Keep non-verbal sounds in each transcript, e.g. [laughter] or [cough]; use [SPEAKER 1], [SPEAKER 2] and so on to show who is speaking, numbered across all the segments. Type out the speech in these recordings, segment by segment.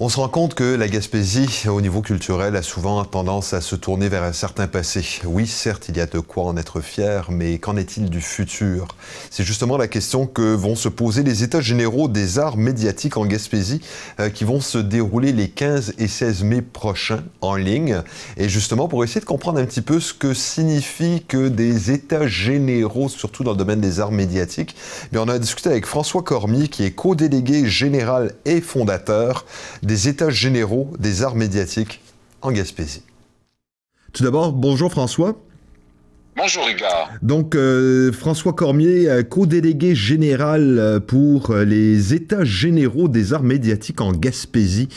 [SPEAKER 1] On se rend compte que la Gaspésie, au niveau culturel, a souvent tendance à se tourner vers un certain passé. Oui, certes, il y a de quoi en être fier, mais qu'en est-il du futur? C'est justement la question que vont se poser les États généraux des arts médiatiques en Gaspésie, euh, qui vont se dérouler les 15 et 16 mai prochains en ligne. Et justement, pour essayer de comprendre un petit peu ce que signifie que des États généraux, surtout dans le domaine des arts médiatiques, eh on a discuté avec François Cormier, qui est co-délégué général et fondateur des États généraux des arts médiatiques en Gaspésie. Tout d'abord, bonjour François.
[SPEAKER 2] Bonjour Igor.
[SPEAKER 1] Donc euh, François Cormier, euh, co-délégué général euh, pour les États généraux des arts médiatiques en Gaspésie,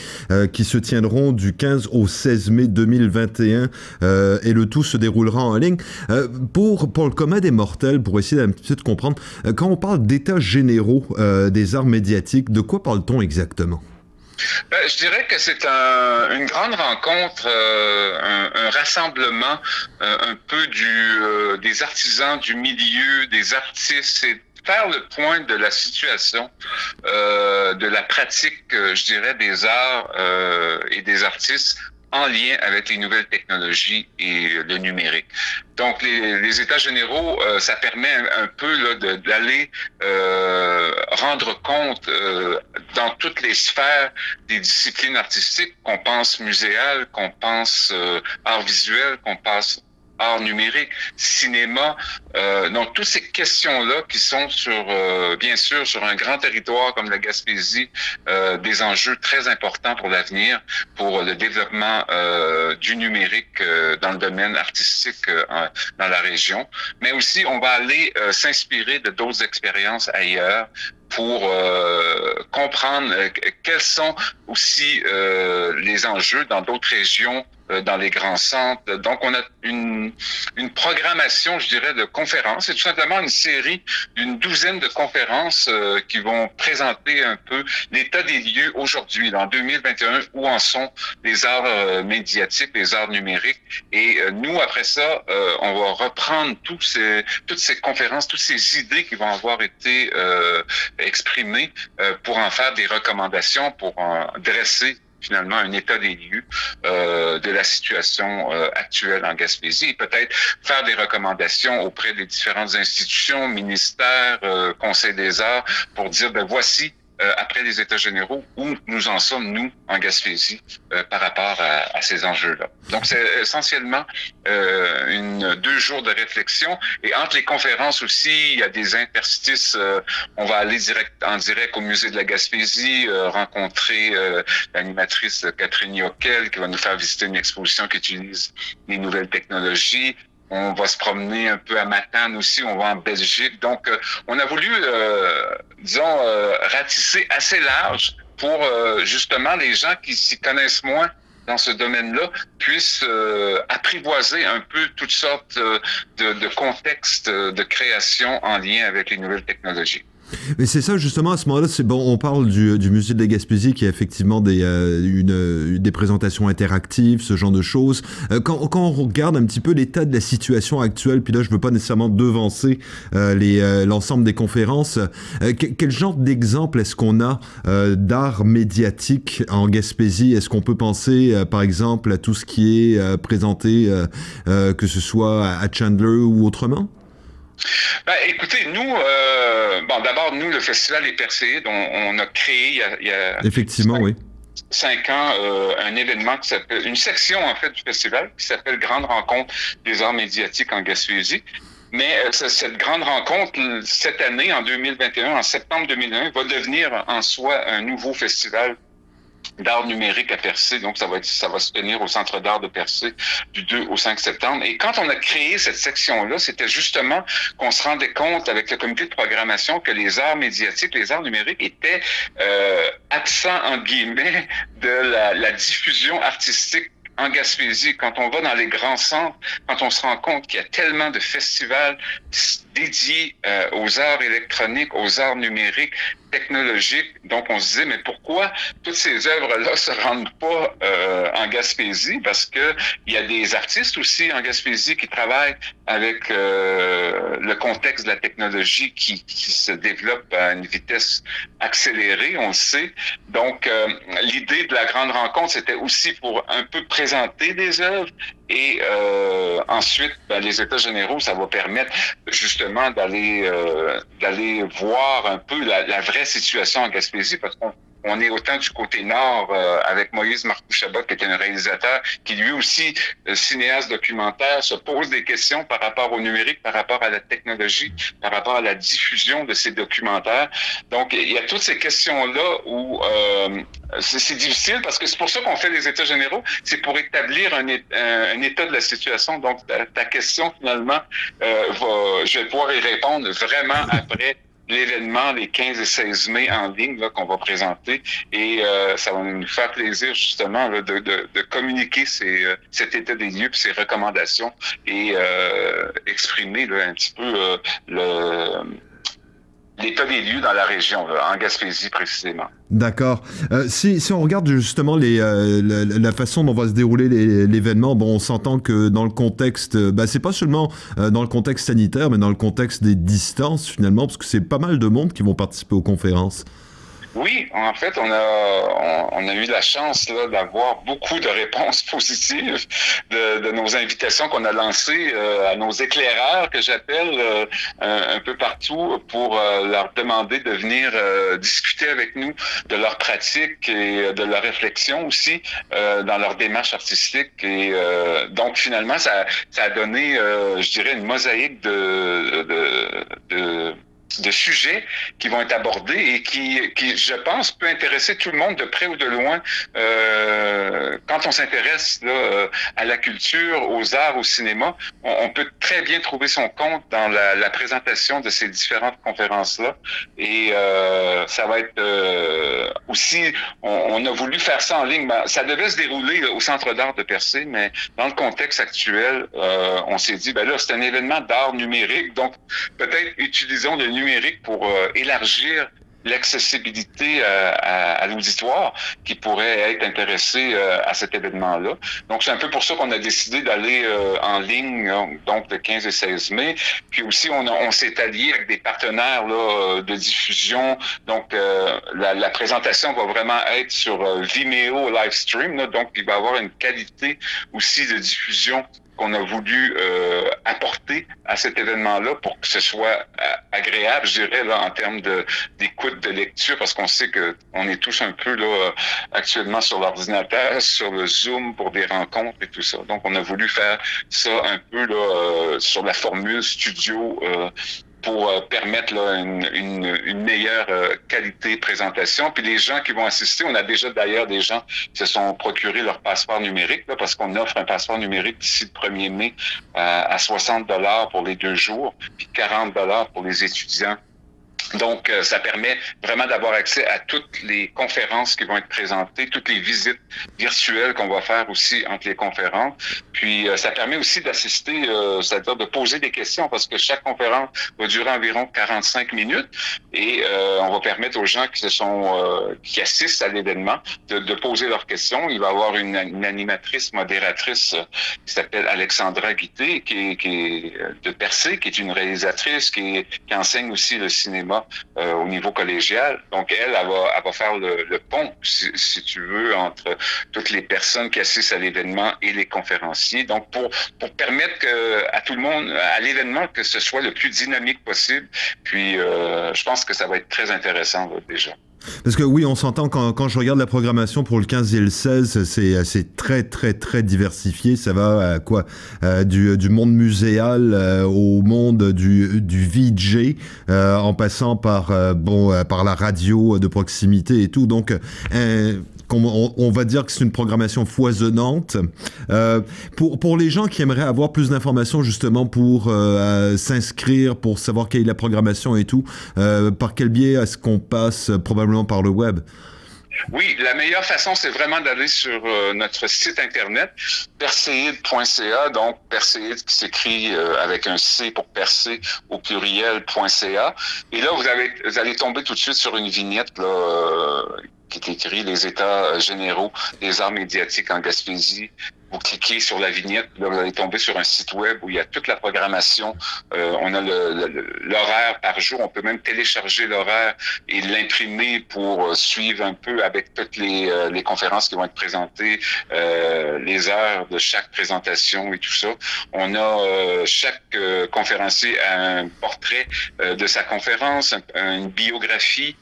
[SPEAKER 1] qui se tiendront du 15 au 16 mai 2021, et le tout se déroulera en ligne. pour, pour le commun des mortels, pour essayer d'un petit peu de comprendre, quand on parle d'États généraux des arts médiatiques, de quoi parle-t-on exactement?
[SPEAKER 2] Ben, je dirais que c'est un, une grande rencontre, euh, un, un, rassemblement euh, un peu du, euh, des artisans du milieu, des artistes. Et faire le point de la situation, de la pratique, je dirais, des arts et des artistes en lien avec les nouvelles technologies et le numérique. Donc, les, États généraux, euh, ça permet un, peu d'aller euh, rendre compte euh, dans toutes les sphères des disciplines artistiques, qu'on pense muséales, qu'on pense euh, art visuel, qu'on pense art numérique, cinéma. Euh, donc, toutes ces questions-là qui sont sur, euh, bien sûr, sur un grand territoire comme la Gaspésie, euh, des enjeux très importants pour l'avenir, pour le développement euh, du numérique euh, dans le domaine artistique dans la région. Mais aussi, on va aller s'inspirer de d'autres expériences ailleurs pour comprendre quels sont aussi les enjeux dans d'autres régions euh, dans les grands centres. Donc, on a une, une programmation, je dirais, de conférences. C'est tout simplement une série d'une douzaine de conférences euh, qui vont présenter un peu l'état des lieux aujourd'hui, en 2021, où en sont les arts euh, médiatiques, les arts numériques. Et nous, après ça, on va reprendre tous ces, toutes ces conférences, toutes ces idées qui vont avoir été exprimées pour en faire des recommandations, pour en dresser finalement un état des lieux euh, de la situation euh, actuelle en Gaspésie. Et peut-être faire des recommandations auprès des différentes institutions, ministères, euh, Conseil des arts pour dire ben voici euh, après les États généraux, où nous en sommes, nous, en Gaspésie, euh, par rapport à, à ces enjeux-là. Donc, c'est essentiellement euh, une, deux jours de réflexion. Et entre les conférences aussi, il y a des interstices. Euh, on va aller direct, en direct au musée de la Gaspésie, rencontrer l'animatrice Catherine Yoquel, qui va nous faire visiter une exposition qui utilise les nouvelles technologies. On va se promener un peu à Matane aussi, on va en Belgique. Donc, euh, on a voulu, euh, disons, euh, ratisser assez large pour justement les gens qui s'y connaissent moins dans ce domaine-là puissent apprivoiser un peu toutes sortes de, de contextes de création en lien avec les nouvelles technologies.
[SPEAKER 1] Mais c'est ça, justement, à ce moment-là, c'est bon, on parle du, du, musée de la Gaspésie qui a effectivement des, euh, une, des présentations interactives, ce genre de choses. Euh, quand, quand, on regarde un petit peu l'état de la situation actuelle, puis là, je veux pas nécessairement devancer euh, euh, l'ensemble des conférences, euh, quel genre d'exemple est-ce qu'on a d'art médiatique en Gaspésie? Est-ce qu'on peut penser, par exemple, à tout ce qui est présenté, que ce soit à Chandler ou autrement?
[SPEAKER 2] Ben, écoutez, nous, euh, bon, d'abord, nous, le festival est percé, dont on a créé il y a, il y a
[SPEAKER 1] effectivement, cinq, oui,
[SPEAKER 2] cinq ans euh, un événement qui s'appelle une section en fait du festival qui s'appelle Grande rencontre des arts médiatiques en Gaspésie. Mais euh, cette grande rencontre, cette année, en 2021, en septembre 2021, va devenir en soi un nouveau festival d'art numérique à Percé. Donc, ça va, ça va se tenir au Centre d'art de Percé du 2 au 5 septembre. Et quand on a créé cette section-là, c'était justement qu'on se rendait compte avec le comité de programmation que les arts médiatiques, les arts numériques étaient euh, absents, en guillemets, de la, la diffusion artistique en Gaspésie, quand on va dans les grands centres, quand on se rend compte qu'il y a tellement de festivals dédiés euh, aux arts électroniques, aux arts numériques, technologique. Donc, on se disait, mais pourquoi toutes ces œuvres-là se rendent pas euh, en Gaspésie? Parce que il y a des artistes aussi en Gaspésie qui travaillent avec euh, le contexte de la technologie qui, qui, se développe à une vitesse accélérée, on le sait. Donc, euh, l'idée de la grande rencontre, c'était aussi pour un peu présenter des œuvres et euh, ensuite, ben, les États généraux, ça va permettre justement d'aller euh, d'aller voir un peu la, la, vraie situation en Gaspésie, parce qu'on on est autant du côté nord euh, avec Moïse Marcouchabot, qui est un réalisateur qui lui aussi, euh, cinéaste documentaire, se pose des questions par rapport au numérique, par rapport à la technologie, par rapport à la diffusion de ces documentaires. Donc, il y a toutes ces questions-là où euh, c'est difficile parce que c'est pour ça qu'on fait les États généraux, c'est pour établir un, un, état de la situation. Donc, ta, ta question, finalement, euh, va, je vais pouvoir y répondre vraiment après l'événement les 15 et 16 mai en ligne qu'on va présenter. Et euh, ça va nous faire plaisir justement là, de, de, de, communiquer ces, euh, cet état des lieux puis ces recommandations et euh, exprimer là, un petit peu euh, le l'état des lieux dans la région, en Gaspésie précisément.
[SPEAKER 1] D'accord. Euh, si, si on regarde justement les, euh, la, façon dont va se dérouler l'événement, bon, on s'entend que dans le contexte, bah, c'est pas seulement euh, dans le contexte sanitaire, mais dans le contexte des distances finalement, parce que c'est pas mal de monde qui vont participer aux conférences.
[SPEAKER 2] Oui, en fait, on a, on, a eu la chance d'avoir beaucoup de réponses [laughs] positives de, de nos invitations qu'on a lancées euh, à nos éclaireurs, que j'appelle euh, un, peu partout, pour euh, leur demander de venir euh, discuter avec nous de leur pratique et de leur réflexion aussi euh, dans leur démarche artistique. Et donc, finalement, ça, ça a donné, je dirais, une mosaïque de, de, de de sujets qui vont être abordés et qui, qui, je pense, peut intéresser tout le monde de près ou de loin euh, quand on s'intéresse euh, à la culture, aux arts, au cinéma. On, peut très bien trouver son compte dans la, présentation de ces différentes conférences-là. Et euh, ça va être euh, aussi, on, a voulu faire ça en ligne. Ça devait se dérouler au Centre d'art de Percé, mais dans le contexte actuel, euh, on s'est dit, ben là, c'est un événement d'art numérique, donc peut-être utilisons le numérique pour euh, élargir l'accessibilité euh, à, l'auditoire qui pourrait être intéressé euh, à cet événement-là. Donc, c'est un peu pour ça qu'on a décidé d'aller en ligne, donc le 15 et 16 mai. Puis aussi, on, s'est allié avec des partenaires de diffusion. Donc, la, la, présentation va vraiment être sur Vimeo Livestream. Donc, il va y avoir une qualité aussi de diffusion qu'on a voulu euh, apporter à cet événement-là pour que ce soit agréable, je dirais, là, en termes d'écoute, de, lecture, parce qu'on sait que on est tous un peu là actuellement sur l'ordinateur, sur le Zoom pour des rencontres et tout ça. Donc, on a voulu faire ça un peu là, euh, sur la formule studio euh, pour euh, permettre là, une, une, une, meilleure euh, qualité présentation. Puis les gens qui vont assister, on a déjà d'ailleurs des gens qui se sont procurés leur passeport numérique là, parce qu'on offre un passeport numérique d'ici le 1er mai euh, à 60 dollars pour les deux jours, puis 40 dollars pour les étudiants donc, euh, ça permet vraiment d'avoir accès à toutes les conférences qui vont être présentées, toutes les visites virtuelles qu'on va faire aussi entre les conférences. Puis, euh, ça permet aussi d'assister, euh, c'est-à-dire de poser des questions parce que chaque conférence va durer environ 45 minutes et euh, on va permettre aux gens qui se sont, euh, qui assistent à l'événement de, de, poser leurs questions. Il va y avoir une, une animatrice, modératrice qui s'appelle Alexandra Guité, qui est, qui est de Percé, qui est une réalisatrice qui, qui enseigne aussi le cinéma euh, au niveau collégial. Donc, elle, elle va, elle va faire le, le pont, si, si, tu veux, entre toutes les personnes qui assistent à l'événement et les conférenciers. Donc, pour, pour permettre que, à tout le monde, à l'événement, que ce soit le plus dynamique possible. Puis, euh, je pense que ça va être très intéressant là, déjà.
[SPEAKER 1] Parce que oui, on s'entend quand, je regarde la programmation pour le 15 et le 16, c'est très très très diversifié. Ça va à quoi? Euh, du, monde muséal euh, au monde du, du VJ, euh, en passant par bon par la radio de proximité et tout. Donc on, on, va dire que c'est une programmation foisonnante. Euh, pour, pour les gens qui aimeraient avoir plus d'informations justement pour euh, s'inscrire, pour savoir quelle est la programmation et tout, euh, par quel biais est-ce qu'on passe probablement par le web?
[SPEAKER 2] Oui, la meilleure façon, c'est vraiment d'aller sur euh, notre site internet, perséide.ca, donc perséide qui s'écrit euh, avec un C pour percer au pluriel.ca. Et là, vous, avez, vous allez tomber tout de suite sur une vignette là, euh, qui est écrit les états généraux des arts médiatiques en Gaspésie vous cliquez sur la vignette, là, vous allez tomber sur un site web où il y a toute la programmation. Euh, on a l'horaire par jour. On peut même télécharger l'horaire et l'imprimer pour euh, suivre un peu avec toutes les, euh, les conférences qui vont être présentées, euh, les heures de chaque présentation et tout ça. On a chaque conférencier a un portrait de sa conférence, une biographie.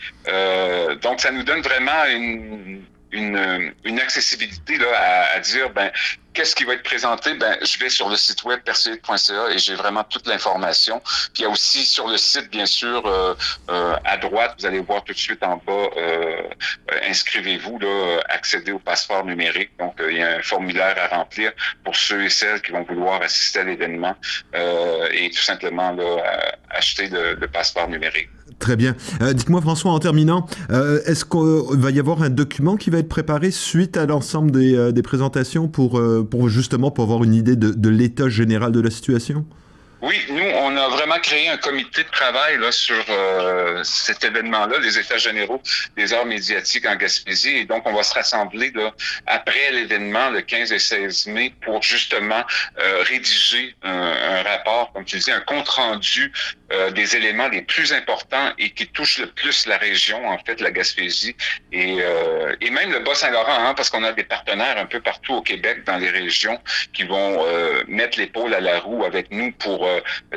[SPEAKER 2] donc, ça nous donne vraiment une une, une accessibilité là, à, à, dire ben qu'est-ce qui va être présenté? Ben je vais sur le site web persuade.ca et j'ai vraiment toute l'information. Puis il y a aussi sur le site bien sûr euh, euh, à droite vous allez voir tout de suite en bas euh, inscrivez-vous là accédez au passeport numérique. Donc il y a un formulaire à remplir pour ceux et celles qui vont vouloir assister à l'événement et tout simplement là acheter le, le passeport numérique
[SPEAKER 1] Très bien. Euh, dites-moi François, en terminant, euh, est-ce qu'il va y avoir un document qui va être préparé suite à l'ensemble des, euh, présentations pour, justement avoir une idée de l'état général de la situation?
[SPEAKER 2] Oui, nous, on a vraiment créé un comité de travail là, sur euh, cet événement-là, les États généraux des arts médiatiques en Gaspésie. Et donc, on va se rassembler là, après l'événement, le 15 et 16 mai, pour justement euh, rédiger un, rapport, comme tu disais, un compte-rendu euh, des éléments les plus importants et qui touchent le plus la région, en fait, la Gaspésie, et, euh, et même le Bas-Saint-Laurent, hein, parce qu'on a des partenaires un peu partout au Québec, dans les régions, qui vont euh, mettre l'épaule à la roue avec nous pour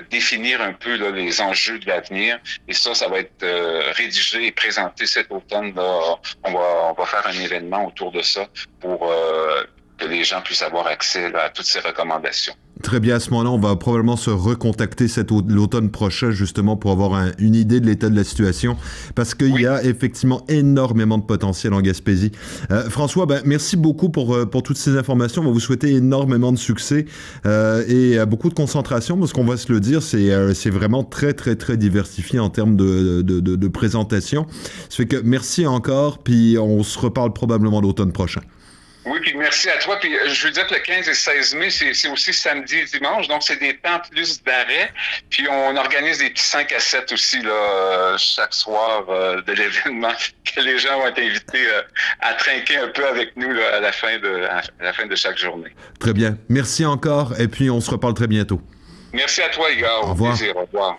[SPEAKER 2] définir un peu là, les enjeux de l'avenir. Et ça, ça va être euh, rédigé et présenté cet automne. Là. On, va, on va faire un événement autour de ça pour euh, que les gens puissent avoir accès là, à toutes ces recommandations.
[SPEAKER 1] Très bien, à ce moment-là, on va probablement se recontacter cet l'automne prochain justement pour avoir un, une idée de l'état de la situation parce qu'il oui. y a effectivement énormément de potentiel en Gaspésie. Euh, François, ben, merci beaucoup pour, euh, pour toutes ces informations. On va vous souhaiter énormément de succès euh, et beaucoup de concentration parce qu'on va se le dire, c'est euh, vraiment très, très, très diversifié en termes de, de, de, de présentation. Ça fait que merci encore, puis on se reparle probablement l'automne prochain.
[SPEAKER 2] Oui, puis merci à toi. Puis euh, je veux dire que le 15 et 16 mai, c'est aussi samedi et dimanche, donc c'est des temps plus d'arrêt. Puis on organise des petits 5 à 7 aussi là, euh, chaque soir euh, de l'événement, [laughs] que les gens vont être invités à trinquer un peu avec nous là, à, la fin de, à la fin de chaque journée.
[SPEAKER 1] Très bien. Merci encore, et puis on se reparle très bientôt.
[SPEAKER 2] Merci à toi, Igor.
[SPEAKER 1] Au revoir.
[SPEAKER 2] Au plaisir. Au revoir.